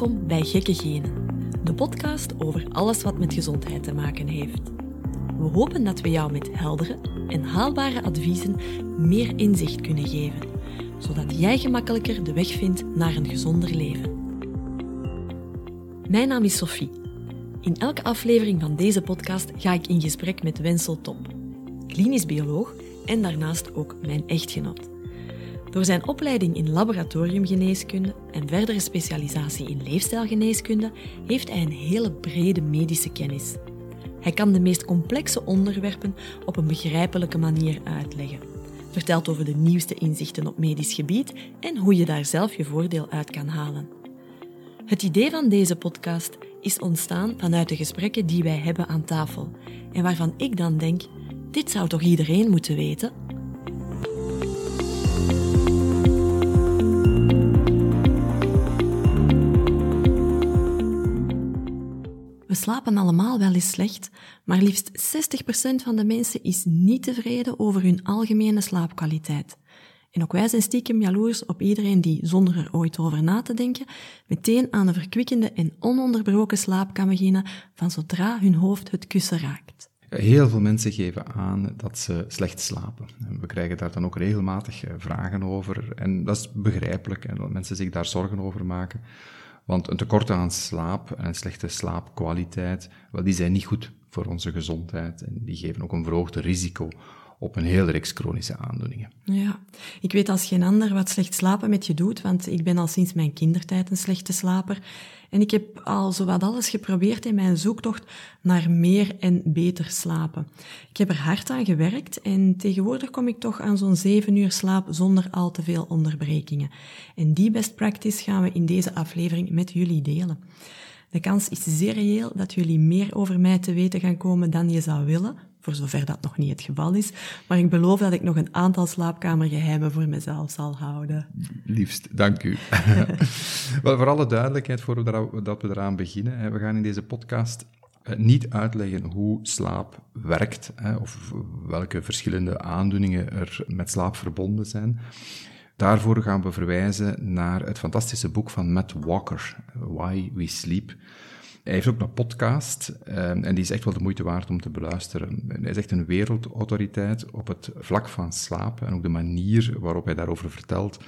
Welkom bij Gekke Genen, de podcast over alles wat met gezondheid te maken heeft. We hopen dat we jou met heldere en haalbare adviezen meer inzicht kunnen geven, zodat jij gemakkelijker de weg vindt naar een gezonder leven. Mijn naam is Sophie. In elke aflevering van deze podcast ga ik in gesprek met Wensel Top, klinisch bioloog en daarnaast ook mijn echtgenoot. Door zijn opleiding in laboratoriumgeneeskunde en verdere specialisatie in leefstijlgeneeskunde heeft hij een hele brede medische kennis. Hij kan de meest complexe onderwerpen op een begrijpelijke manier uitleggen. Vertelt over de nieuwste inzichten op medisch gebied en hoe je daar zelf je voordeel uit kan halen. Het idee van deze podcast is ontstaan vanuit de gesprekken die wij hebben aan tafel en waarvan ik dan denk: dit zou toch iedereen moeten weten? Slapen allemaal wel eens slecht, maar liefst 60% van de mensen is niet tevreden over hun algemene slaapkwaliteit. En ook wij zijn stiekem jaloers op iedereen die, zonder er ooit over na te denken, meteen aan een verkwikkende en ononderbroken slaap kan beginnen van zodra hun hoofd het kussen raakt. Heel veel mensen geven aan dat ze slecht slapen. We krijgen daar dan ook regelmatig eh, vragen over. En dat is begrijpelijk, en dat mensen zich daar zorgen over maken. Want een tekort aan slaap en een slechte slaapkwaliteit, wel, die zijn niet goed voor onze gezondheid. En die geven ook een verhoogd risico op een hele reeks chronische aandoeningen. Ja, ik weet als geen ander wat slecht slapen met je doet, want ik ben al sinds mijn kindertijd een slechte slaper. En ik heb al zowat alles geprobeerd in mijn zoektocht naar meer en beter slapen. Ik heb er hard aan gewerkt en tegenwoordig kom ik toch aan zo'n zeven uur slaap zonder al te veel onderbrekingen. En die best practice gaan we in deze aflevering met jullie delen. De kans is zeer reëel dat jullie meer over mij te weten gaan komen dan je zou willen, voor zover dat nog niet het geval is. Maar ik beloof dat ik nog een aantal slaapkamergeheimen voor mezelf zal houden. Liefst, dank u. Wel, voor alle duidelijkheid, voordat we eraan beginnen, we gaan in deze podcast eh, niet uitleggen hoe slaap werkt, of welke verschillende aandoeningen er met slaap verbonden zijn. Daarvoor gaan we verwijzen naar het fantastische boek van Matt Walker, Why We Sleep. Hij heeft ook een podcast ehm, en die is echt wel de moeite waard om te beluisteren. Hij is echt een wereldautoriteit op het vlak van slaap en ook de manier waarop hij daarover vertelt.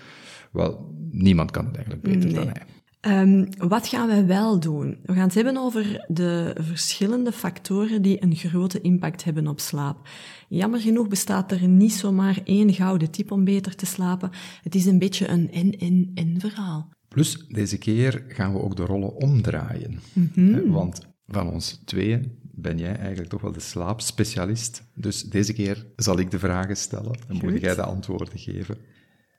Wel, niemand kan het eigenlijk beter dan hij. Um, wat gaan we wel doen? We gaan het hebben over de verschillende factoren die een grote impact hebben op slaap. Jammer genoeg bestaat er niet zomaar één gouden tip om beter te slapen. Het is een beetje een en-en-en verhaal. Plus, deze keer gaan we ook de rollen omdraaien. Mhm. Want van ons tweeën ben jij eigenlijk toch wel de slaapspecialist. Dus deze keer zal ik de vragen stellen en moet jij de antwoorden geven.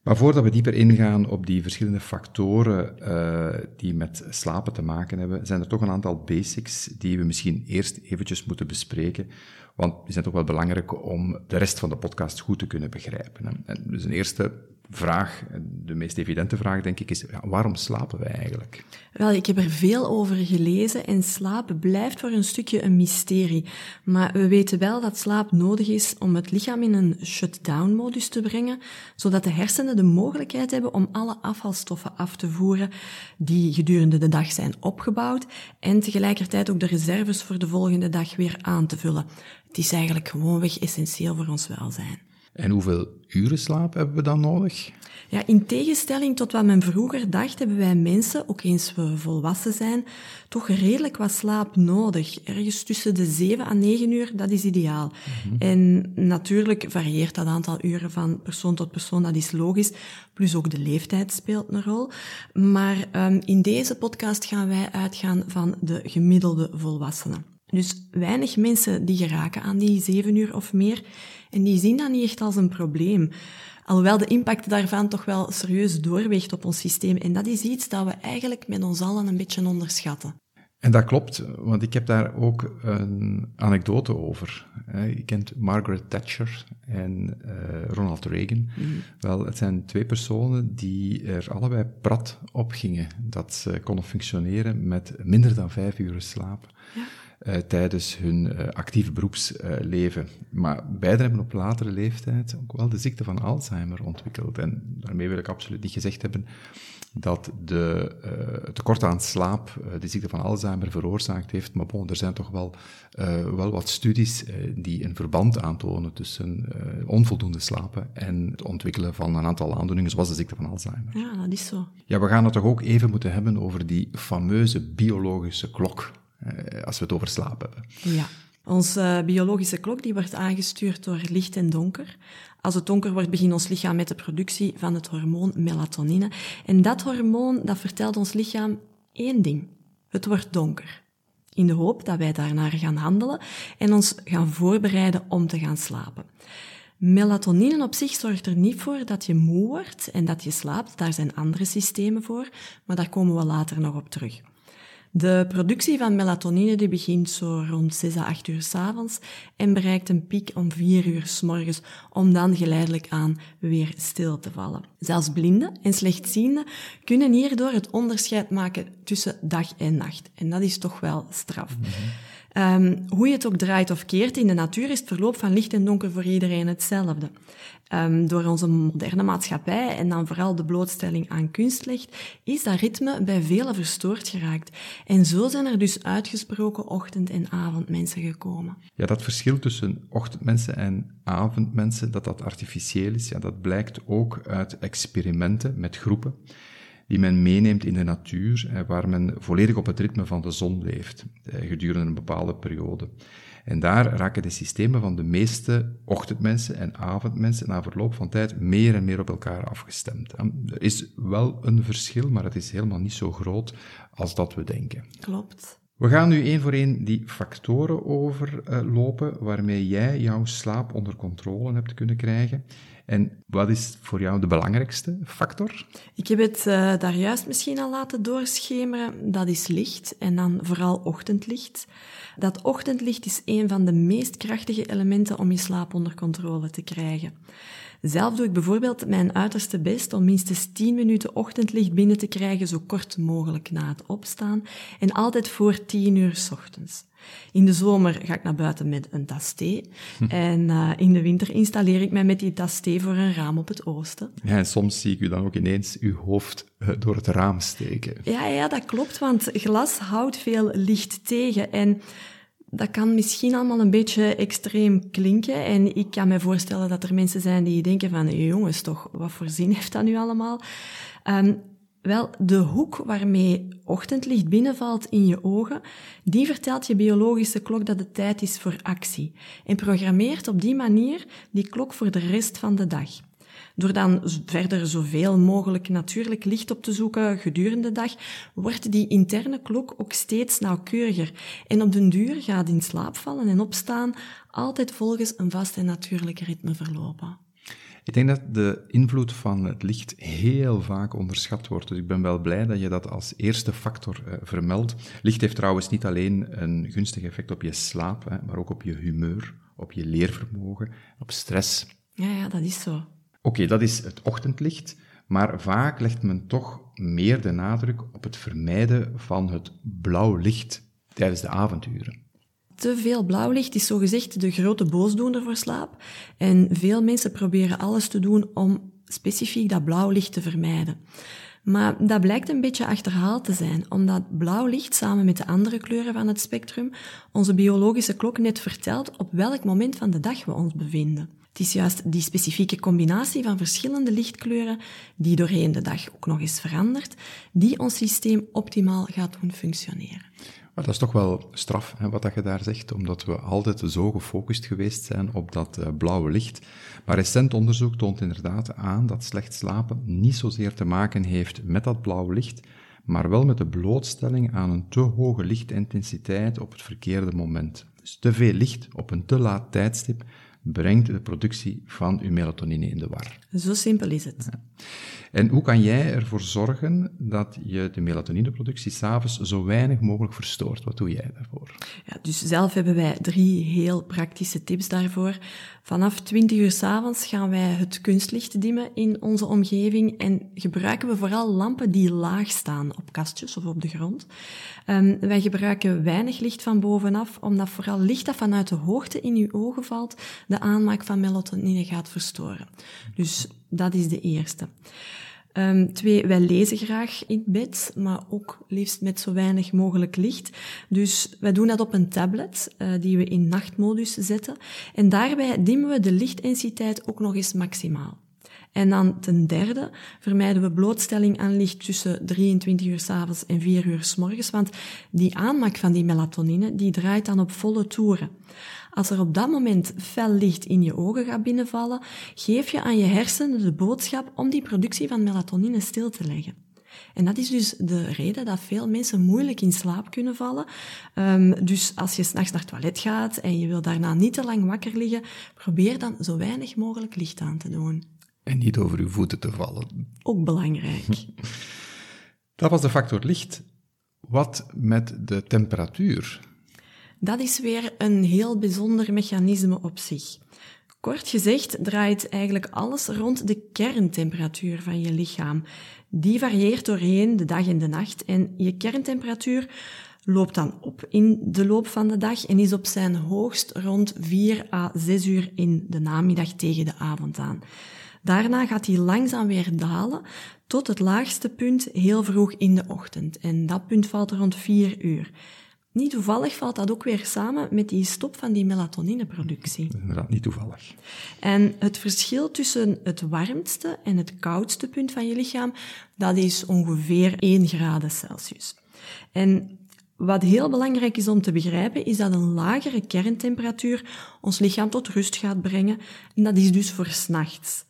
Maar voordat we dieper ingaan op die verschillende factoren uh, die met slapen te maken hebben, zijn er toch een aantal basics die we misschien eerst eventjes moeten bespreken. Want die zijn toch wel belangrijk om de rest van de podcast goed te kunnen begrijpen. En dus een eerste vraag, de meest evidente vraag denk ik, is waarom slapen wij eigenlijk? Wel, ik heb er veel over gelezen en slaap blijft voor een stukje een mysterie. Maar we weten wel dat slaap nodig is om het lichaam in een shutdown-modus te brengen, zodat de hersenen de mogelijkheid hebben om alle afvalstoffen af te voeren die gedurende de dag zijn opgebouwd en tegelijkertijd ook de reserves voor de volgende dag weer aan te vullen. Het is eigenlijk gewoonweg essentieel voor ons welzijn. En hoeveel uren slaap hebben we dan nodig? Ja, in tegenstelling tot wat men vroeger dacht, hebben wij mensen, ook eens we volwassen zijn, toch redelijk wat slaap nodig. Ergens tussen de 7 à 9 uur, dat is ideaal. Mhm. En natuurlijk varieert dat aantal uren van persoon tot persoon, dat is logisch. Plus ook de leeftijd speelt een rol. Maar um, in deze podcast gaan wij uitgaan van de gemiddelde volwassenen. Dus weinig mensen die geraken aan die zeven uur of meer. En die zien dat niet echt als een probleem. Alhoewel de impact daarvan toch wel serieus doorweegt op ons systeem. En dat is iets dat we eigenlijk met ons allen een beetje onderschatten. En dat klopt, want ik heb daar ook een anekdote over. Je kent Margaret Thatcher en uh, Ronald Reagan. Mm. Wel, het zijn twee personen die er allebei prat op gingen dat ze konden functioneren met minder dan vijf uur slaap. Ja. Uh, tijdens hun uh, actieve beroepsleven. maar beiden hebben op latere leeftijd ook wel de ziekte van Alzheimer ontwikkeld. En daarmee wil ik absoluut niet gezegd hebben dat de, uh, tekort aan slaap uh, de ziekte van Alzheimer veroorzaakt heeft. Maar bon, er zijn toch wel, uh, wel wat studies die een verband aantonen tussen onvoldoende slapen en het ontwikkelen van een aantal aandoeningen, zoals de ziekte van Alzheimer. Ja, dat is zo. Ja, we gaan het toch ook even moeten hebben over die fameuze biologische klok, als we het over slaap hebben. Ja. Onze biologische klok die wordt aangestuurd door licht en donker. Als het donker wordt, begint ons lichaam met de productie van het hormoon melatonine. En dat hormoon, dat vertelt ons lichaam één ding. Het wordt donker. In de hoop dat wij daarnaar gaan handelen en ons gaan voorbereiden om te gaan slapen. Melatonine op zich zorgt er niet voor dat je moe wordt en dat je slaapt. Daar zijn andere systemen voor, maar daar komen we later nog op terug. De productie van melatonine die begint zo rond 6 à 8 uur s avonds en bereikt een piek om 4 uur s morgens, om dan geleidelijk aan weer stil te vallen. Zelfs blinden en slechtzienden kunnen hierdoor het onderscheid maken tussen dag en nacht. En dat is toch wel straf. Mm Um, hoe je het ook draait of keert, in de natuur is het verloop van licht en donker voor iedereen hetzelfde. Um, door onze moderne maatschappij en dan vooral de blootstelling aan kunstlicht, is dat ritme bij velen verstoord geraakt. En zo zijn er dus uitgesproken ochtend- en avondmensen gekomen. Ja, dat verschil tussen ochtendmensen en avondmensen, dat dat artificieel is, ja, dat blijkt ook uit experimenten met groepen die men meeneemt in de natuur, eh, waar men volledig op het ritme van de zon leeft, eh, gedurende een bepaalde periode. En daar raken de systemen van de meeste ochtendmensen en avondmensen na verloop van tijd meer en meer op elkaar afgestemd. Er is wel een verschil, maar het is helemaal niet zo groot als dat we denken. Klopt. We gaan nu één voor één die factoren overlopen waarmee jij jouw slaap onder controle hebt kunnen krijgen. En wat is voor jou de belangrijkste factor? Ik heb het uh, daar juist misschien al laten doorschemeren. Dat is licht en dan vooral ochtendlicht. Dat ochtendlicht is een van de meest krachtige elementen om je slaap onder controle te krijgen. Zelf doe ik bijvoorbeeld mijn uiterste best om minstens 10 minuten ochtendlicht binnen te krijgen, zo kort mogelijk na het opstaan en altijd voor 10 uur s ochtends. In de zomer ga ik naar buiten met een tas thee. Hm. En uh, in de winter installeer ik mij met die tas thee voor een raam op het oosten. Ja, en soms zie ik u dan ook ineens uw hoofd uh, door het raam steken. Ja, ja, dat klopt, want glas houdt veel licht tegen. En dat kan misschien allemaal een beetje extreem klinken. En ik kan me voorstellen dat er mensen zijn die denken van, jongens toch, wat voor zin heeft dat nu allemaal? Um, wel, de hoek waarmee ochtendlicht binnenvalt in je ogen, die vertelt je biologische klok dat het tijd is voor actie en programmeert op die manier die klok voor de rest van de dag. Door dan verder zoveel mogelijk natuurlijk licht op te zoeken gedurende de dag, wordt die interne klok ook steeds nauwkeuriger. En op den duur gaat in slaap vallen en opstaan altijd volgens een vast en natuurlijk ritme verlopen. Ik denk dat de invloed van het licht heel vaak onderschat wordt. Dus ik ben wel blij dat je dat als eerste factor uh, vermeldt. Licht heeft trouwens niet alleen een gunstig effect op je slaap, hè, maar ook op je humeur, op je leervermogen, op stress. Ja, ja, dat is zo. Oké, dat is het ochtendlicht, maar vaak legt men toch meer de nadruk op het vermijden van het blauw licht tijdens de avonduren. Te veel blauw licht is zogezegd de grote boosdoener voor slaap. En veel mensen proberen alles te doen om specifiek dat blauw licht te vermijden. Maar dat blijkt een beetje achterhaald te zijn, omdat blauw licht samen met de andere kleuren van het spectrum onze biologische klok net vertelt op welk moment van de dag we ons bevinden. Het is juist die specifieke combinatie van verschillende lichtkleuren, die doorheen de dag ook nog eens verandert, die ons systeem optimaal gaat doen functioneren. Maar dat is toch wel straf, hè, wat dat je daar zegt, omdat we altijd zo gefocust geweest zijn op dat uh, blauwe licht. Maar recent onderzoek toont inderdaad aan dat slecht slapen niet zozeer te maken heeft met dat blauwe licht, maar wel met de blootstelling aan een te hoge lichtintensiteit op het verkeerde moment. Dus te veel licht op een te laat tijdstip brengt de productie van uw melatonine in de war. Zo simpel is het. En hoe kan jij ervoor zorgen dat je de melatonineproductie s'avonds zo weinig mogelijk verstoort? Wat doe jij daarvoor? Ja, dus zelf hebben wij drie heel praktische tips daarvoor. Vanaf 20 uur s'avonds gaan wij het kunstlicht dimmen in onze omgeving en gebruiken we vooral lampen die laag staan op kastjes of op de grond. Um, wij gebruiken weinig licht van bovenaf, omdat vooral licht dat vanuit de hoogte in uw ogen valt, de aanmaak van melatonine gaat verstoren. Dus dat is de eerste. Um, twee, wij lezen graag in bed, maar ook liefst met zo weinig mogelijk licht. Dus wij doen dat op een tablet, uh, die we in nachtmodus zetten. En daarbij dimmen we de lichtintensiteit ook nog eens maximaal. En dan ten derde vermijden we blootstelling aan licht tussen 23 uur s avonds en 4 uur s morgens, want die aanmaak van die melatonine, die draait dan op volle toeren. Als er op dat moment fel licht in je ogen gaat binnenvallen, geef je aan je hersenen de boodschap om die productie van melatonine stil te leggen. En dat is dus de reden dat veel mensen moeilijk in slaap kunnen vallen. Um, dus als je s'nachts naar het toilet gaat en je wil daarna niet te lang wakker liggen, probeer dan zo weinig mogelijk licht aan te doen. En niet over uw voeten te vallen. Ook belangrijk. Dat was de factor licht. Wat met de temperatuur? Dat is weer een heel bijzonder mechanisme op zich. Kort gezegd draait eigenlijk alles rond de kerntemperatuur van je lichaam. Die varieert doorheen de dag en de nacht en je kerntemperatuur loopt dan op in de loop van de dag en is op zijn hoogst rond 4 à 6 uur in de namiddag tegen de avond aan. Daarna gaat hij langzaam weer dalen tot het laagste punt heel vroeg in de ochtend. En dat punt valt rond 4 uur. Niet toevallig valt dat ook weer samen met die stop van die melatonineproductie. Inderdaad, niet toevallig. En het verschil tussen het warmste en het koudste punt van je lichaam, dat is ongeveer 1 graden Celsius. En wat heel belangrijk is om te begrijpen, is dat een lagere kerntemperatuur ons lichaam tot rust gaat brengen. En dat is dus voor s'nachts.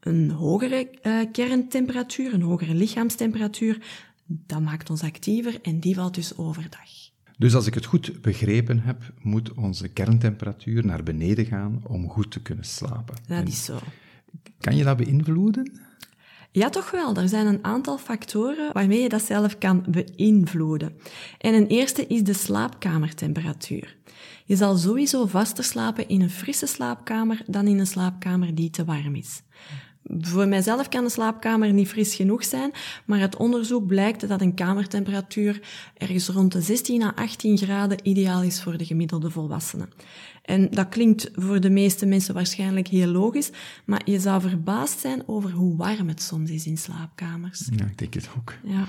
Een hogere uh, kerntemperatuur, een hogere lichaamstemperatuur, dat maakt ons actiever en die valt dus overdag. Dus als ik het goed begrepen heb, moet onze kerntemperatuur naar beneden gaan om goed te kunnen slapen. Dat is zo. Kan je dat beïnvloeden? Ja, toch wel. Er zijn een aantal factoren waarmee je dat zelf kan beïnvloeden. En een eerste is de slaapkamertemperatuur. Je zal sowieso vaster slapen in een frisse slaapkamer dan in een slaapkamer die te warm is. Voor mijzelf kan de slaapkamer niet fris genoeg zijn, maar het onderzoek blijkt dat een kamertemperatuur ergens rond de 16 à 18 graden ideaal is voor de gemiddelde volwassene. En dat klinkt voor de meeste mensen waarschijnlijk heel logisch, maar je zou verbaasd zijn over hoe warm het soms is in slaapkamers. Ja, ik denk het ook. Ja.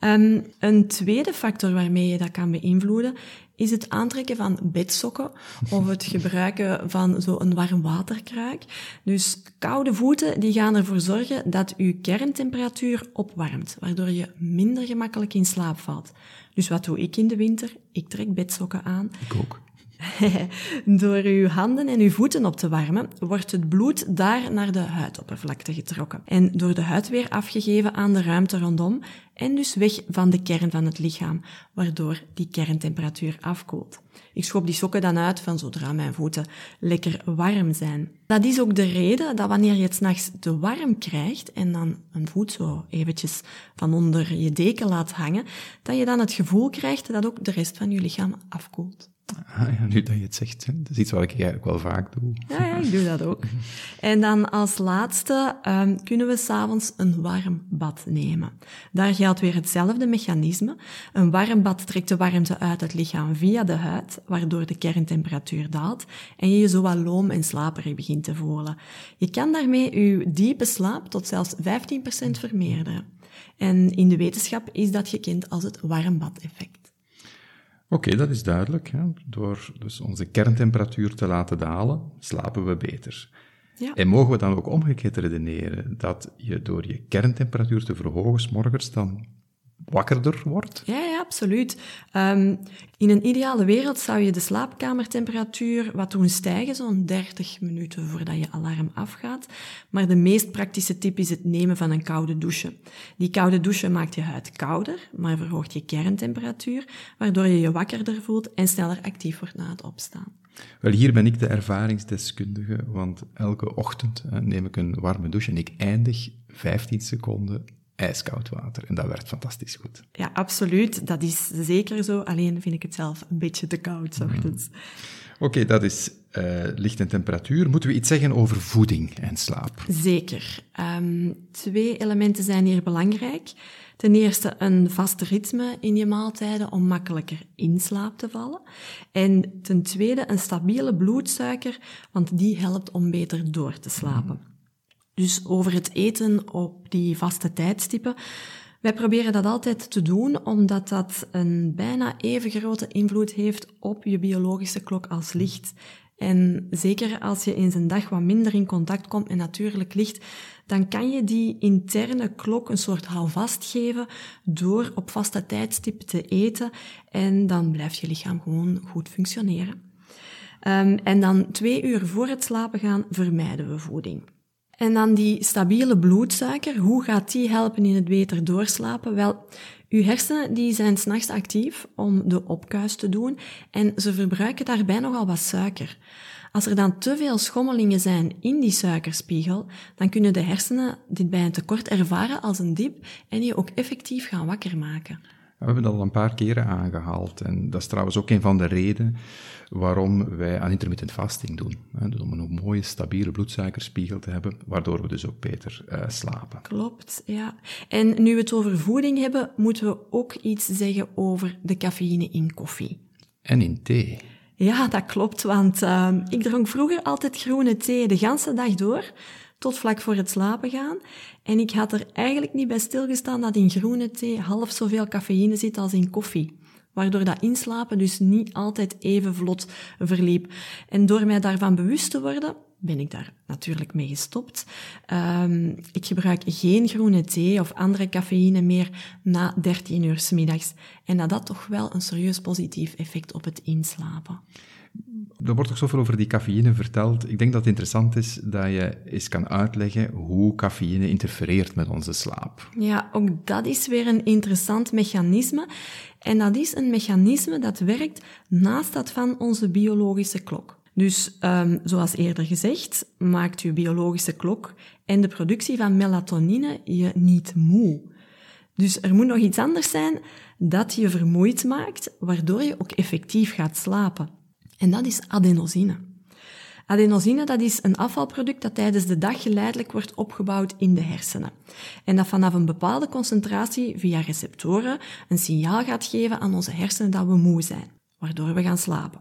Um, een tweede factor waarmee je dat kan beïnvloeden is het aantrekken van bedsokken of het gebruiken van zo'n warm waterkraak. Dus koude voeten die gaan ervoor zorgen dat je kerntemperatuur opwarmt, waardoor je minder gemakkelijk in slaap valt. Dus wat doe ik in de winter? Ik trek bedsokken aan. Ik ook. Door uw handen en uw voeten op te warmen, wordt het bloed daar naar de huidoppervlakte getrokken. En door de huid weer afgegeven aan de ruimte rondom en dus weg van de kern van het lichaam, waardoor die kerntemperatuur afkoelt. Ik schop die sokken dan uit van zodra mijn voeten lekker warm zijn. Dat is ook de reden dat wanneer je het s'nachts te warm krijgt en dan een voet zo eventjes van onder je deken laat hangen, dat je dan het gevoel krijgt dat ook de rest van je lichaam afkoelt. Ah, ja, nu dat je het zegt, dat is iets wat ik eigenlijk wel vaak doe. Ja, ja ik doe dat ook. En dan als laatste um, kunnen we s'avonds een warm bad nemen. Daar geldt weer hetzelfde mechanisme. Een warm bad trekt de warmte uit het lichaam via de huid, waardoor de kerntemperatuur daalt en je je zo wat loom en slaperig begint te voelen. Je kan daarmee je diepe slaap tot zelfs 15% vermeerderen. En in de wetenschap is dat gekend als het warmbad-effect. Oké, dat is duidelijk. Hè. Door dus onze kerntemperatuur te laten dalen, slapen we beter. Ja. En mogen we dan ook omgekeerd redeneren, dat je door je kerntemperatuur te verhogen, s morgens dan wakkerder wordt? Ja, ja absoluut. Um, in een ideale wereld zou je de slaapkamertemperatuur wat doen stijgen, zo'n 30 minuten voordat je alarm afgaat. Maar de meest praktische tip is het nemen van een koude douche. Die koude douche maakt je huid kouder, maar verhoogt je kerntemperatuur, waardoor je je wakkerder voelt en sneller actief wordt na het opstaan. Wel, hier ben ik de ervaringsdeskundige, want elke ochtend neem ik een warme douche en ik eindig 15 seconden ijskoud water. En dat werkt fantastisch goed. Ja, absoluut. Dat is zeker zo. Alleen vind ik het zelf een beetje te koud, s ochtends. Oké, dat is uh, licht en temperatuur. Moeten we iets zeggen over voeding en slaap? Zeker. Um, twee elementen zijn hier belangrijk. Ten eerste een vast ritme in je maaltijden om makkelijker in slaap te vallen. En ten tweede een stabiele bloedsuiker, want die helpt om beter door te slapen. Dus over het eten op die vaste tijdstippen. Wij proberen dat altijd te doen, omdat dat een bijna even grote invloed heeft op je biologische klok als licht. En zeker als je in zijn dag wat minder in contact komt met natuurlijk licht, dan kan je die interne klok een soort houvast geven door op vaste tijdstip te eten en dan blijft je lichaam gewoon goed functioneren. Um, en dan twee uur voor het slapen gaan vermijden we voeding. En dan die stabiele bloedsuiker, hoe gaat die helpen in het beter doorslapen? Wel, uw hersenen die zijn s'nachts actief om de opkuis te doen en ze verbruiken daarbij nogal wat suiker. Als er dan te veel schommelingen zijn in die suikerspiegel, dan kunnen de hersenen dit bij een tekort ervaren als een dip en je ook effectief gaan wakker maken. We hebben dat al een paar keren aangehaald. En dat is trouwens ook een van de redenen waarom wij aan intermittent fasting doen. Dus om een mooie, stabiele bloedsuikerspiegel te hebben, waardoor we dus ook beter uh, slapen. Klopt, ja. En nu we het over voeding hebben, moeten we ook iets zeggen over de cafeïne in koffie. En in thee. Ja, dat klopt, want uh, ik dronk vroeger altijd groene thee de ganse dag door tot vlak voor het slapen gaan. En ik had er eigenlijk niet bij stilgestaan dat in groene thee half zoveel cafeïne zit als in koffie. Waardoor dat inslapen dus niet altijd even vlot verliep. En door mij daarvan bewust te worden, ben ik daar natuurlijk mee gestopt. Um, ik gebruik geen groene thee of andere cafeïne meer na 13 uur s middags. En dat had toch wel een serieus positief effect op het inslapen. Er wordt ook zoveel over die cafeïne verteld. Ik denk dat het interessant is dat je eens kan uitleggen hoe cafeïne interfereert met onze slaap. Ja, ook dat is weer een interessant mechanisme. En dat is een mechanisme dat werkt naast dat van onze biologische klok. Dus um, zoals eerder gezegd, maakt je biologische klok en de productie van melatonine je niet moe. Dus er moet nog iets anders zijn dat je vermoeid maakt, waardoor je ook effectief gaat slapen. En dat is adenosine. Adenosine dat is een afvalproduct dat tijdens de dag geleidelijk wordt opgebouwd in de hersenen. En dat vanaf een bepaalde concentratie via receptoren een signaal gaat geven aan onze hersenen dat we moe zijn, waardoor we gaan slapen.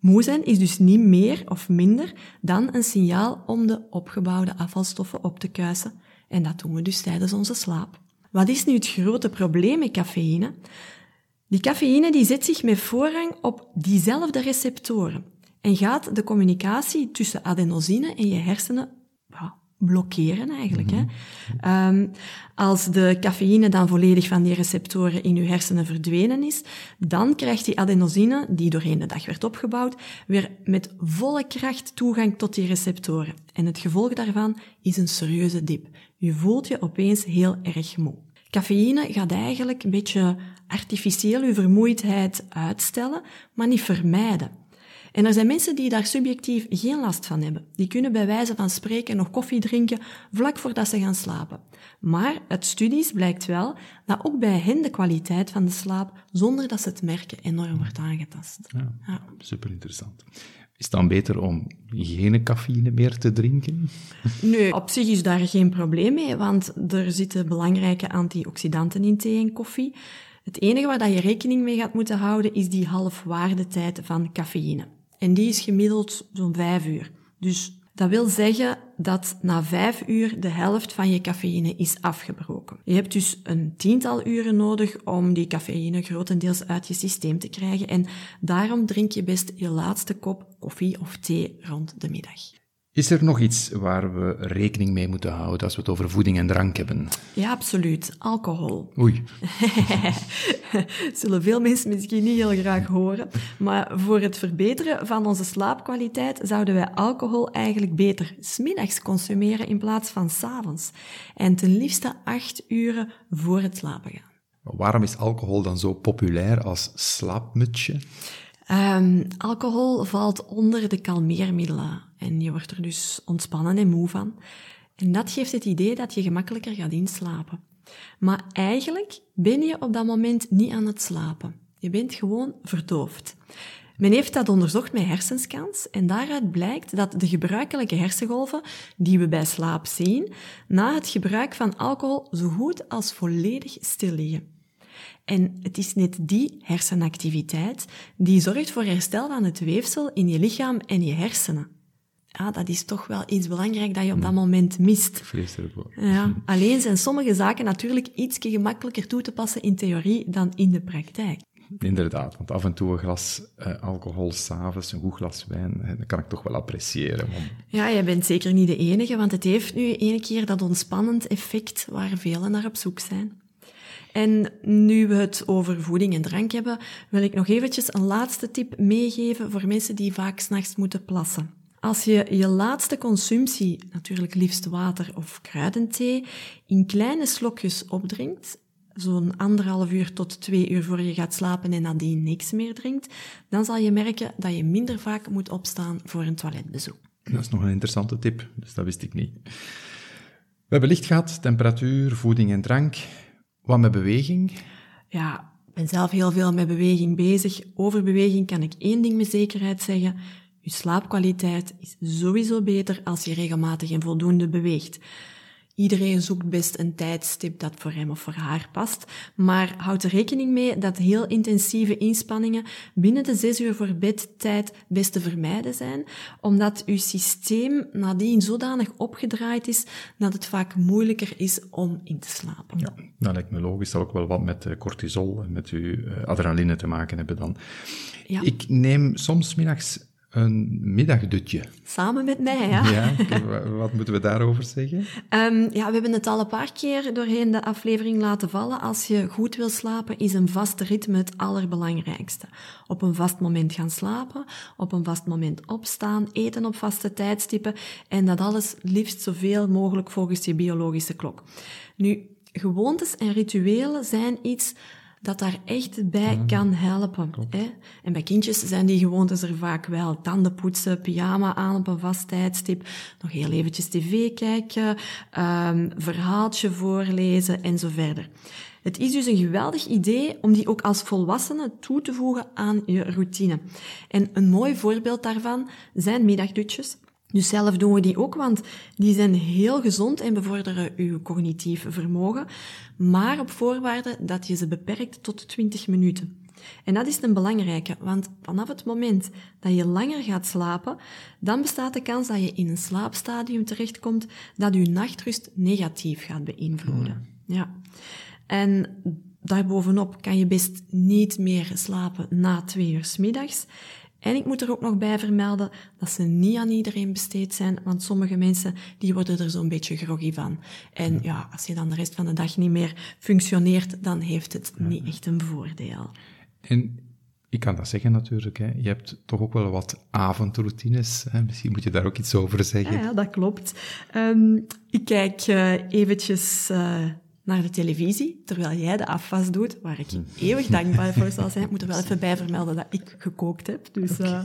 Moe zijn is dus niet meer of minder dan een signaal om de opgebouwde afvalstoffen op te kuisen. En dat doen we dus tijdens onze slaap. Wat is nu het grote probleem met cafeïne? Die cafeïne die zet zich met voorrang op diezelfde receptoren en gaat de communicatie tussen adenosine en je hersenen ja, blokkeren eigenlijk. hè. Um, als de cafeïne dan volledig van die receptoren in je hersenen verdwenen is, dan krijgt die adenosine, die doorheen de dag werd opgebouwd, weer met volle kracht toegang tot die receptoren. En het gevolg daarvan is een serieuze dip. Je voelt je opeens heel erg moe. Cafeïne gaat eigenlijk een beetje artificieel uw vermoeidheid uitstellen, maar niet vermijden. En er zijn mensen die daar subjectief geen last van hebben. Die kunnen bij wijze van spreken nog koffie drinken vlak voordat ze gaan slapen. Maar uit studies blijkt wel dat ook bij hen de kwaliteit van de slaap, zonder dat ze het merken, enorm wordt aangetast. Ja, ja. super interessant. Is het dan beter om geen cafeïne meer te drinken? Nee, op zich is daar geen probleem mee, want er zitten belangrijke antioxidanten in thee en koffie. Het enige waar je rekening mee gaat moeten houden is die halfwaardetijd van cafeïne. En die is gemiddeld zo'n vijf uur. Dus dat wil zeggen dat na vijf uur de helft van je cafeïne is afgebroken. Je hebt dus een tiental uren nodig om die cafeïne grotendeels uit je systeem te krijgen en daarom drink je best je laatste kop koffie of thee rond de middag. Is er nog iets waar we rekening mee moeten houden als we het over voeding en drank hebben? Ja, absoluut. Alcohol. Oei. Zullen veel mensen misschien niet heel graag horen. Maar voor het verbeteren van onze slaapkwaliteit zouden wij alcohol eigenlijk beter smiddags consumeren in plaats van s'avonds. En ten liefste acht uren voor het slapen gaan. Waarom is alcohol dan zo populair als slaapmutsje? Um, alcohol valt onder de kalmeermiddelen en je wordt er dus ontspannen en moe van. En dat geeft het idee dat je gemakkelijker gaat inslapen. Maar eigenlijk ben je op dat moment niet aan het slapen. Je bent gewoon verdoofd. Men heeft dat onderzocht met hersenscans en daaruit blijkt dat de gebruikelijke hersengolven die we bij slaap zien, na het gebruik van alcohol zo goed als volledig stil liggen. En het is net die hersenactiviteit die zorgt voor herstel van het weefsel in je lichaam en je hersenen. Ja, dat is toch wel iets belangrijk dat je op dat moment mist. Vreselijk Ja, alleen zijn sommige zaken natuurlijk iets gemakkelijker toe te passen in theorie dan in de praktijk. Inderdaad, want af en toe een glas uh, alcohol s'avonds, een goed glas wijn, dat kan ik toch wel appreciëren. Ja, je bent zeker niet de enige, want het heeft nu ene keer dat ontspannend effect waar velen naar op zoek zijn. En nu we het over voeding en drank hebben, wil ik nog eventjes een laatste tip meegeven voor mensen die vaak s'nachts moeten plassen. Als je je laatste consumptie, natuurlijk liefst water of kruidenthee, in kleine slokjes opdrinkt, zo'n anderhalf uur tot twee uur voor je gaat slapen en nadien niks meer drinkt, dan zal je merken dat je minder vaak moet opstaan voor een toiletbezoek. Dat is nog een interessante tip, dus dat wist ik niet. We hebben licht gehad, temperatuur, voeding en drank. Wat met beweging? Ja, ik ben zelf heel veel met beweging bezig. Over beweging kan ik één ding met zekerheid zeggen. Je slaapkwaliteit is sowieso beter als je regelmatig en voldoende beweegt. Iedereen zoekt best een tijdstip dat voor hem of voor haar past, maar houd er rekening mee dat heel intensieve inspanningen binnen de zes uur voor bedtijd best te vermijden zijn, omdat uw systeem nadien zodanig opgedraaid is dat het vaak moeilijker is om in te slapen. Ja, dat lijkt me logisch. Dat ook wel wat met cortisol en met uw eh, adrenaline te maken hebben dan. Ja. Ik neem soms middags een middagdutje. Samen met mij, ja. Ja, wat moeten we daarover zeggen? Um, ja, we hebben het al een paar keer doorheen de aflevering laten vallen. Als je goed wil slapen, is een vast ritme het allerbelangrijkste. Op een vast moment gaan slapen, op een vast moment opstaan, eten op vaste tijdstippen en dat alles liefst zoveel mogelijk volgens je biologische klok. Nu, gewoontes en rituelen zijn iets dat daar echt bij kan helpen. Hè? En bij kindjes zijn die gewoontes er vaak wel. Tanden poetsen, pyjama aan op een vast tijdstip, nog heel eventjes tv kijken, um, verhaaltje voorlezen en zo verder. Het is dus een geweldig idee om die ook als volwassene toe te voegen aan je routine. En een mooi voorbeeld daarvan zijn middagdutjes. Dus zelf doen we die ook, want die zijn heel gezond en bevorderen uw cognitief vermogen, maar op voorwaarde dat je ze beperkt tot 20 minuten. En dat is een belangrijke, want vanaf het moment dat je langer gaat slapen, dan bestaat de kans dat je in een slaapstadium terechtkomt dat je nachtrust negatief gaat beïnvloeden. Ja. En daarbovenop kan je best niet meer slapen na twee uur s middags. En ik moet er ook nog bij vermelden dat ze niet aan iedereen besteed zijn, want sommige mensen die worden er zo'n beetje groggy van. En ja, als je dan de rest van de dag niet meer functioneert, dan heeft het niet echt een voordeel. En ik kan dat zeggen natuurlijk, hè. je hebt toch ook wel wat avondroutines. Hè? Misschien moet je daar ook iets over zeggen. Ja, dat klopt. Um, ik kijk uh, eventjes... Uh, naar de televisie, terwijl jij de afwas doet, waar ik eeuwig dankbaar voor zal zijn. Ik moet er wel even bij vermelden dat ik gekookt heb. Dus, uh,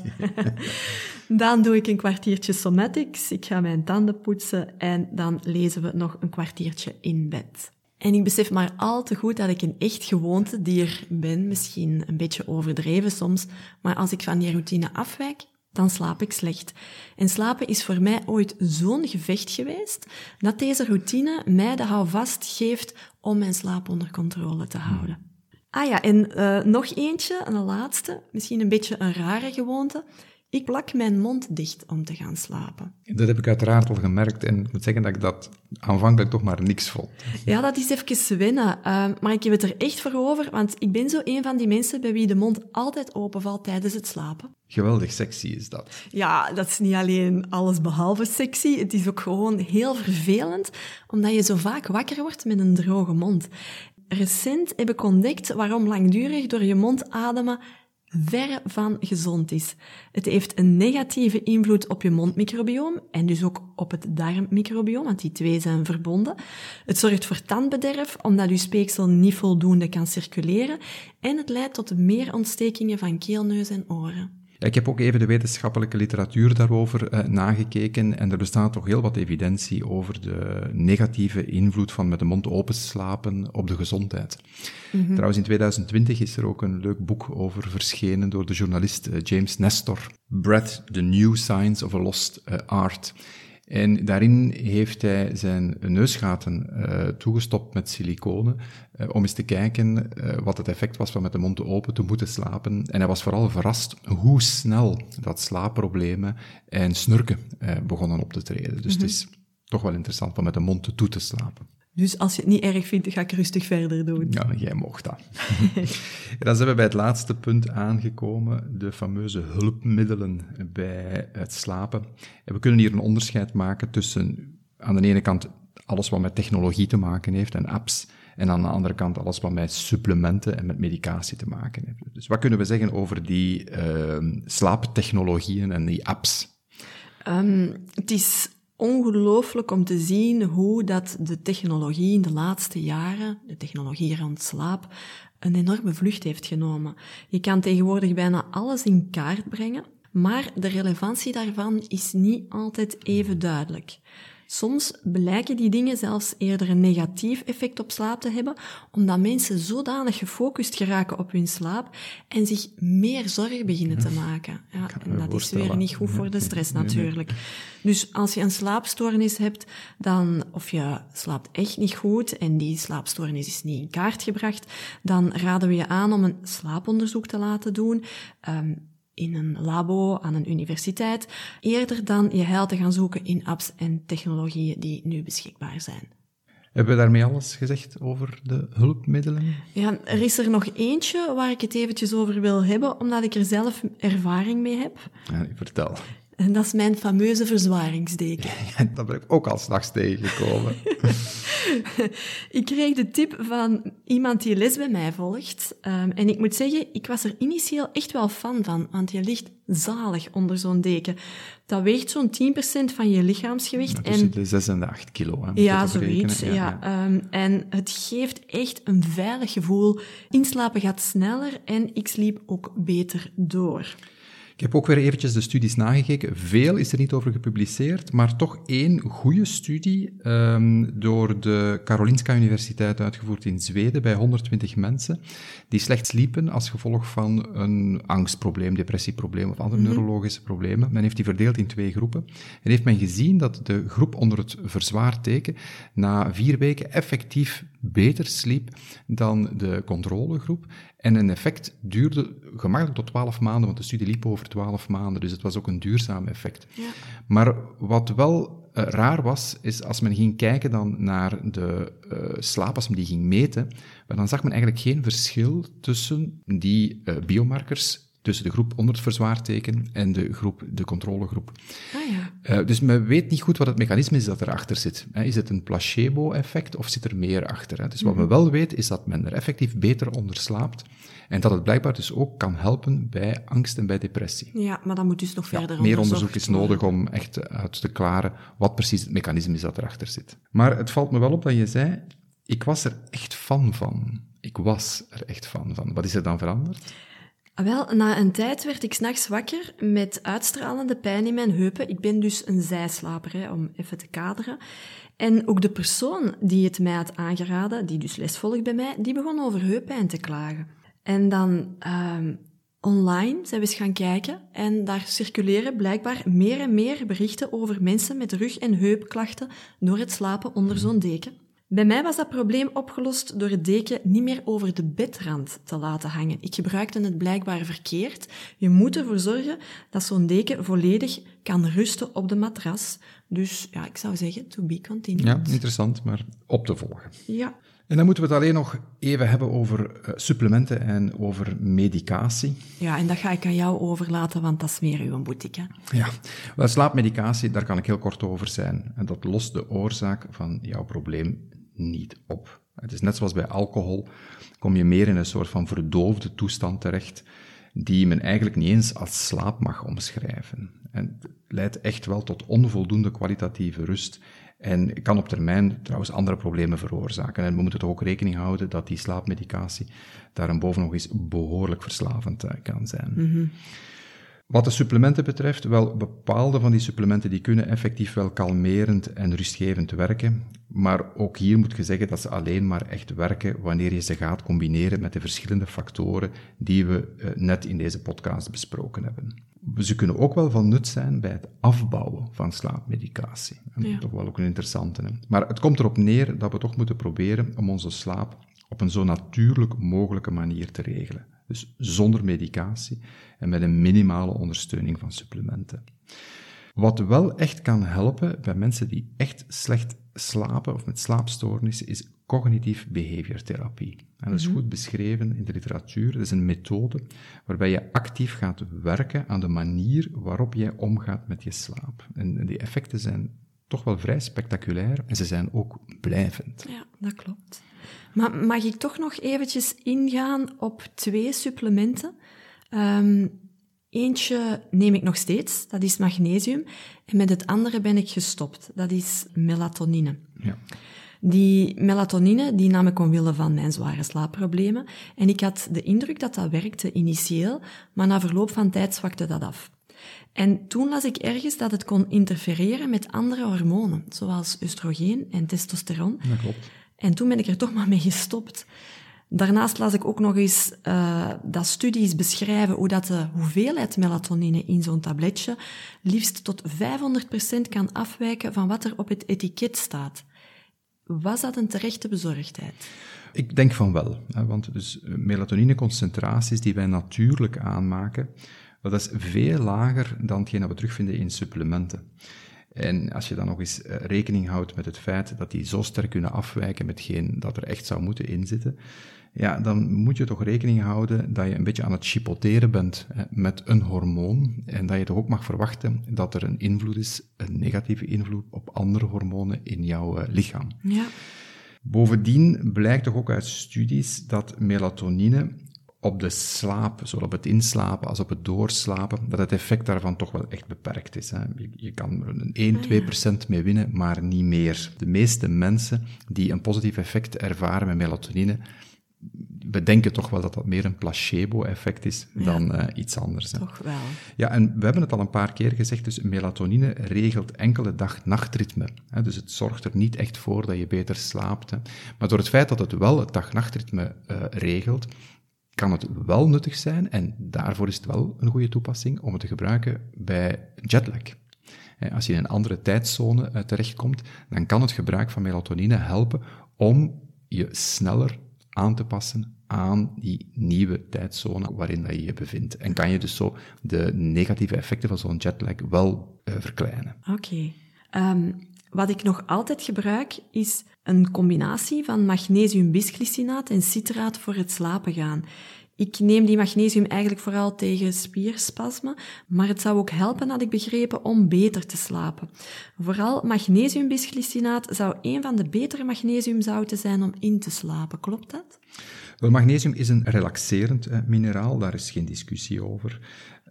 dan doe ik een kwartiertje somatics, ik ga mijn tanden poetsen en dan lezen we nog een kwartiertje in bed. En ik besef maar al te goed dat ik een echt gewoontedier ben, misschien een beetje overdreven soms, maar als ik van die routine afwijk, dan slaap ik slecht. En slapen is voor mij ooit zo'n gevecht geweest, dat deze routine mij de houvast geeft om mijn slaap onder controle te houden. Ah ja, en uh, nog eentje, een laatste, misschien een beetje een rare gewoonte. Ik plak mijn mond dicht om te gaan slapen. Dat heb ik uiteraard al gemerkt en ik moet zeggen dat ik dat aanvankelijk toch maar niks vond. Ja, dat is even wennen. Uh, maar ik heb het er echt voor over, want ik ben zo een van die mensen bij wie de mond altijd openvalt tijdens het slapen. Geweldig sexy is dat. Ja, dat is niet alleen alles behalve sexy. Het is ook gewoon heel vervelend, omdat je zo vaak wakker wordt met een droge mond. Recent heb ik ontdekt waarom langdurig door je mond ademen verre van gezond is. Het heeft een negatieve invloed op je mondmicrobioom en dus ook op het darmmicrobioom, want die twee zijn verbonden. Het zorgt voor tandbederf, omdat je speeksel niet voldoende kan circuleren en het leidt tot meer ontstekingen van keel, neus en oren. Ik heb ook even de wetenschappelijke literatuur daarover uh, nagekeken en er bestaat toch heel wat evidentie over de negatieve invloed van met de mond open slapen op de gezondheid. Mm -hmm. Trouwens, in 2020 is er ook een leuk boek over verschenen door de journalist uh, James Nestor, Breath, The New Science of a Lost uh, Art. En daarin heeft hij zijn neusgaten uh, toegestopt met siliconen, uh, om eens te kijken uh, wat het effect was van met de mond open te moeten slapen. En hij was vooral verrast hoe snel dat slaapproblemen en snurken begonnen op te treden. Dus mm -hmm. het Mhm. is toch wel interessant om met de mond toe te slapen. Dus als je het niet erg vindt, ga ik rustig verder doen. Ja, jij mocht dat. Dan zijn we bij het laatste punt aangekomen, de fameuze hulpmiddelen bij het slapen. En we kunnen hier een onderscheid maken tussen aan de ene kant alles wat met technologie te maken heeft en apps, en aan de andere kant alles wat met supplementen en met medicatie te maken heeft. Dus wat kunnen we zeggen over die uh, slaaptechnologieën en die apps? Um, het is ongelooflijk om te zien hoe dat de technologie in de laatste jaren, de technologie rond slaap, een enorme vlucht heeft genomen. Je kan tegenwoordig bijna alles in kaart brengen, maar de relevantie daarvan is niet altijd even duidelijk. Soms blijken die dingen zelfs eerder een negatief effect op slaap te hebben, omdat mensen zodanig gefocust geraken op hun slaap en zich meer zorgen beginnen te maken. Ja, en dat is weer niet goed voor de stress natuurlijk. Dus als je een slaapstoornis hebt, dan, of je slaapt echt niet goed en die slaapstoornis is niet in kaart gebracht, dan raden we je aan om een slaaponderzoek te laten doen. Um, in een labo aan een universiteit, eerder dan je heil te gaan zoeken in apps en technologieën die nu beschikbaar zijn. Hebben we daarmee alles gezegd over de hulpmiddelen? Ja, er is er nog eentje waar ik het eventjes over wil hebben, omdat ik er zelf ervaring mee heb. Ja, vertel. En dat is mijn fameuze verzwaringsdeken. Ja, dat ben ik ook al s'nachts tegengekomen. ik kreeg de tip van iemand die les bij mij volgt. Um, en ik moet zeggen, ik was er initieel echt wel fan van, want je ligt zalig onder zo'n deken. Dat weegt zo'n 10% van je lichaamsgewicht. Ja, tussen en, de 6 en de 8 kilo. Hè, ja, zoiets. Ja, ja. ja. Um, en het geeft echt een veilig gevoel. Inslapen gaat sneller en ik sliep ook beter door. Ik heb ook weer eventjes de studies nagekeken. Veel is er niet over gepubliceerd, maar toch één goede studie um, door de Karolinska Universiteit uitgevoerd in Zweden bij 120 mensen die slecht sliepen als gevolg van een angstprobleem, depressieprobleem of andere mm -hmm. neurologische problemen. Men heeft die verdeeld in twee groepen en heeft men gezien dat de groep onder het verzwaarteken na vier weken effectief beter sliep dan de controlegroep. En een effect duurde gemakkelijk tot 12 maanden, want de studie liep over 12 maanden, dus het was ook een duurzaam effect. Ja. Maar wat wel raar was, is als men ging kijken dan naar de uh, slaap, als men die ging meten, dan zag men eigenlijk geen verschil tussen die uh, biomarkers tussen de groep onder het verzwaarteken en de groep, de controlegroep. Ah, ja. uh, dus men weet niet goed wat het mechanisme is dat erachter zit. Hè. Is het een placebo-effect of zit er meer achter? Hè? Dus wat men wel weet, is dat men er effectief beter onder slaapt en dat het blijkbaar dus ook kan helpen bij angst en bij depressie. Ja, maar dan moet dus nog verder ja, Meer onderzoek is nodig om echt uit te klaren wat precies het mechanisme is dat erachter zit. Maar het valt me wel op dat je zei, ik was er echt fan van. Ik was er echt fan van. Wat is er dan veranderd? Wel, na een tijd werd ik s'nachts wakker met uitstralende pijn in mijn heupen. Ik ben dus een zijslaper, hè, om even te kaderen. En ook de persoon die het mij had aangeraden, die dus les volgt bij mij, die begon over heuppijn te klagen. En dan um, online zijn we eens gaan kijken en daar circuleren blijkbaar meer en meer berichten over mensen met rug- en heupklachten door het slapen onder zo'n deken. Bij mij was dat probleem opgelost door het deken niet meer over de bedrand te laten hangen. Ik gebruikte het blijkbaar verkeerd. Je moet ervoor zorgen dat zo'n deken volledig kan rusten op de matras. Dus ja, ik zou zeggen, to be continued. Ja, interessant, maar op te volgen. Ja. En dan moeten we het alleen nog even hebben over uh, supplementen en over medicatie. Ja, en dat ga ik aan jou overlaten, want dat is meer uw boutique. Hè? Ja, wel, slaapmedicatie, daar kan ik heel kort over zijn. En dat lost de oorzaak van jouw probleem niet op. Het is net zoals bij alcohol, kom je meer in een soort van verdoofde toestand terecht, die men eigenlijk niet eens als slaap mag omschrijven. En het leidt echt wel tot onvoldoende kwalitatieve rust en kan op termijn trouwens andere problemen veroorzaken. En we moeten toch ook rekening houden dat die slaapmedicatie daarboven nog eens behoorlijk verslavend eh, kan zijn. Mhm. Wat de supplementen betreft, wel bepaalde van die supplementen die kunnen effectief wel kalmerend en rustgevend werken, maar ook hier moet je zeggen dat ze alleen maar echt werken wanneer je ze gaat combineren met de verschillende factoren die we eh, net in deze podcast besproken hebben. Ze kunnen ook wel van nut zijn bij het afbouwen van slaapmedicatie. Ja. Toch wel ook een interessante. Hè? Maar het komt erop neer dat we toch moeten proberen om onze slaap op een zo natuurlijk mogelijke manier te regelen. Dus zonder medicatie en met een minimale ondersteuning van supplementen. Wat wel echt kan helpen bij mensen die echt slecht slapen of met slaapstoornissen, is cognitief behaviortherapie. En dat is goed beschreven in de literatuur. Dat is een methode waarbij je actief gaat werken aan de manier waarop jij omgaat met je slaap. En die effecten zijn toch wel vrij spectaculair en ze zijn ook blijvend. Ja, dat klopt. Maar mag ik toch nog eventjes ingaan op twee supplementen? Um, eentje neem ik nog steeds, dat is magnesium. En met het andere ben ik gestopt, dat is melatonine. Ja. Die melatonine die nam ik omwille van mijn zware slaapproblemen. En ik had de indruk dat dat werkte initieel, maar na verloop van tijd zwakte dat af. En toen las ik ergens dat het kon interfereren met andere hormonen, zoals oestrogeen en testosteron. Dat klopt. En toen ben ik er toch maar mee gestopt. Daarnaast las ik ook nog eens uh, dat studies beschrijven hoe dat de hoeveelheid melatonine in zo'n tabletje liefst tot 500% kan afwijken van wat er op het etiket staat. Was dat een terechte bezorgdheid? Ik denk van wel, hè, want dus melatonineconcentraties die wij natuurlijk aanmaken, dat is veel lager dan hetgeen dat we terugvinden in supplementen. En als je dan nog eens eh, rekening houdt met het feit dat die zo sterk kunnen afwijken met hetgeen dat er echt zou moeten inzitten, ja, dan moet je toch rekening houden dat je een beetje aan het chipoteren bent hè, met een hormoon en dat je toch ook mag verwachten dat er een invloed is, een negatieve invloed op andere hormonen in jouw uh, lichaam. Ja. Bovendien blijkt toch ook uit studies dat melatonine op de slaap, zowel op het inslapen als op het doorslapen, dat het effect daarvan toch wel echt beperkt is. Hè. Je, je, kan er een 1, 2 procent mee winnen, maar niet meer. De meeste mensen die een positief effect ervaren met melatonine, we denken toch wel dat dat meer een placebo-effect is dan uh, iets anders. Hè. Toch wel. Ja, en we hebben het al een paar keer gezegd, dus melatonine regelt enkele dag-nachtritme. Dus het zorgt er niet echt voor dat je beter slaapt. Hè. Maar door het feit dat het wel het dag-nachtritme uh, regelt, kan het wel nuttig zijn, en daarvoor is het wel een goede toepassing, om het te gebruiken bij jetlag. Als je in een andere tijdzone uh, terechtkomt, dan kan het gebruik van melatonine helpen om je sneller aan te passen aan die nieuwe tijdzone waarin dat je je bevindt. En kan je dus zo de negatieve effecten van zo'n jetlag wel uh, verkleinen. Oké. Um, wat ik nog altijd gebruik is een combinatie van magnesiumbisglycinaat en citraat voor het slapen gaan. Ik neem die magnesium eigenlijk vooral tegen spierspasmen, maar het zou ook helpen, had ik begrepen, om beter te slapen. Vooral magnesiumbisglycinaat zou een van de betere magnesiumzouten zijn om in te slapen. Klopt dat? Wel, magnesium is een relaxerend eh, mineraal, daar is geen discussie over.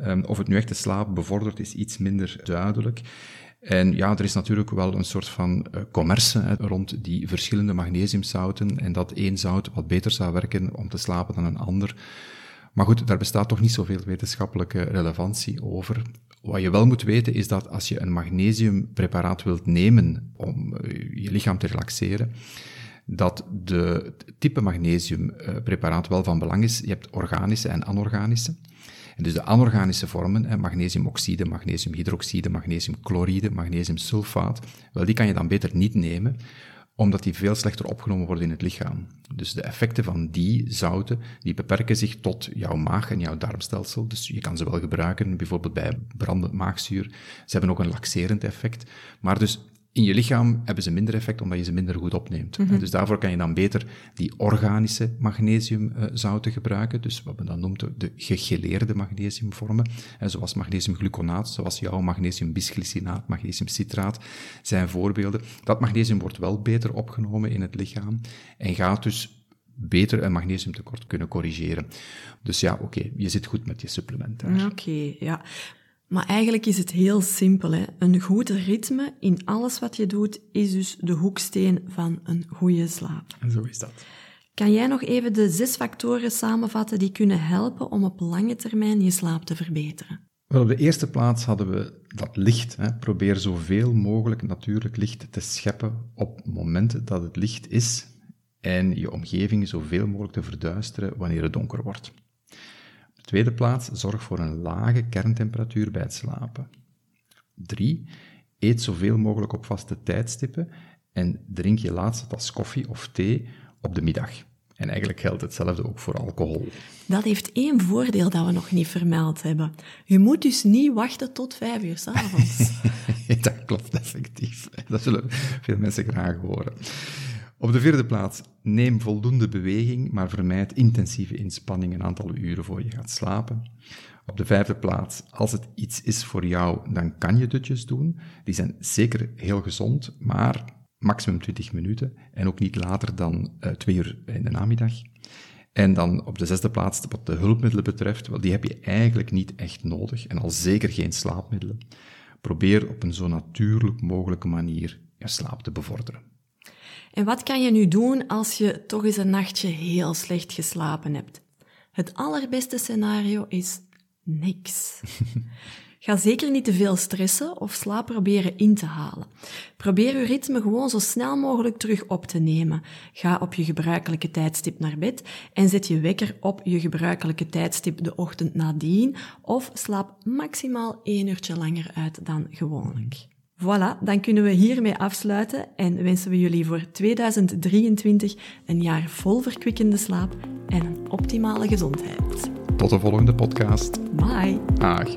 Um, of het nu echt de slaap bevordert, is iets minder duidelijk. En ja, er is natuurlijk wel een soort van uh, commerce hè, rond die verschillende magnesiumzouten en dat één zout wat beter zou werken om te slapen dan een ander. Maar goed, daar bestaat toch niet zoveel wetenschappelijke relevantie over. Wat je wel moet weten is dat als je een magnesiumpreparaat wilt nemen om uh, je lichaam te relaxeren, dat de type magnesiumpreparaat wel van belang is. Je hebt organische en anorganische. En dus de anorganische vormen, magnesiumoxide, magnesiumhydroxide, magnesiumchloride, magnesiumsulfaat, wel die kan je dan beter niet nemen, omdat die veel slechter opgenomen worden in het lichaam. Dus de effecten van die zouten, die beperken zich tot jouw maag en jouw darmstelsel. Dus je kan ze wel gebruiken, bijvoorbeeld bij brandend maagzuur. Ze hebben ook een laxerend effect. Maar dus in je lichaam hebben ze minder effect omdat je ze minder goed opneemt. Mhm. Dus daarvoor kan je dan beter die organische magnesiumzouten gebruiken. Dus wat men dan noemt de gegeleerde magnesiumvormen. En zoals magnesiumgluconaat, zoals jouw magnesiumbisglycinaat, magnesiumcitraat, zijn voorbeelden. Dat magnesium wordt wel beter opgenomen in het lichaam en gaat dus beter een magnesiumtekort kunnen corrigeren. Dus ja, oké, je zit goed met je supplementen. Oké, ja. Maar eigenlijk is het heel simpel. Hè? Een goed ritme in alles wat je doet is dus de hoeksteen van een goede slaap. En zo is dat. Kan jij nog even de zes factoren samenvatten die kunnen helpen om op lange termijn je slaap te verbeteren? Wel, op de eerste plaats hadden we dat licht. Hè. Probeer zoveel mogelijk natuurlijk licht te scheppen op momenten dat het licht is en je omgeving zoveel mogelijk te verduisteren wanneer het donker wordt. Tweede plaats, zorg voor een lage kerntemperatuur bij het slapen. 3. Eet zoveel mogelijk op vaste tijdstippen en drink je laatste tas koffie of thee op de middag. En eigenlijk geldt hetzelfde ook voor alcohol. Dat heeft één voordeel dat we nog niet vermeld hebben. Je moet dus niet wachten tot vijf uur s'avonds. dat klopt effectief. Dat zullen veel mensen graag horen. Op de vierde plaats, neem voldoende beweging, maar vermijd intensieve inspanning een aantal uren voor je gaat slapen. Op de vijfde plaats, als het iets is voor jou, dan kan je dutjes doen. Die zijn zeker heel gezond, maar maximum 20 minuten en ook niet later dan uh, twee uur in de namiddag. En dan op de zesde plaats, wat de hulpmiddelen betreft, wel, die heb je eigenlijk niet echt nodig en al zeker geen slaapmiddelen. Probeer op een zo natuurlijk mogelijke manier je slaap te bevorderen. En wat kan je nu doen als je toch eens een nachtje heel slecht geslapen hebt? Het allerbeste scenario is niks. Ga zeker niet te veel stressen of slaap proberen in te halen. Probeer je ritme gewoon zo snel mogelijk terug op te nemen. Ga op je gebruikelijke tijdstip naar bed en zet je wekker op je gebruikelijke tijdstip de ochtend nadien of slaap maximaal één uurtje langer uit dan gewoonlijk. Voilà, dan kunnen we hiermee afsluiten en wensen we jullie voor 2023 een jaar vol verkwikkende slaap en een optimale gezondheid. Tot de volgende podcast. Bye. Dag.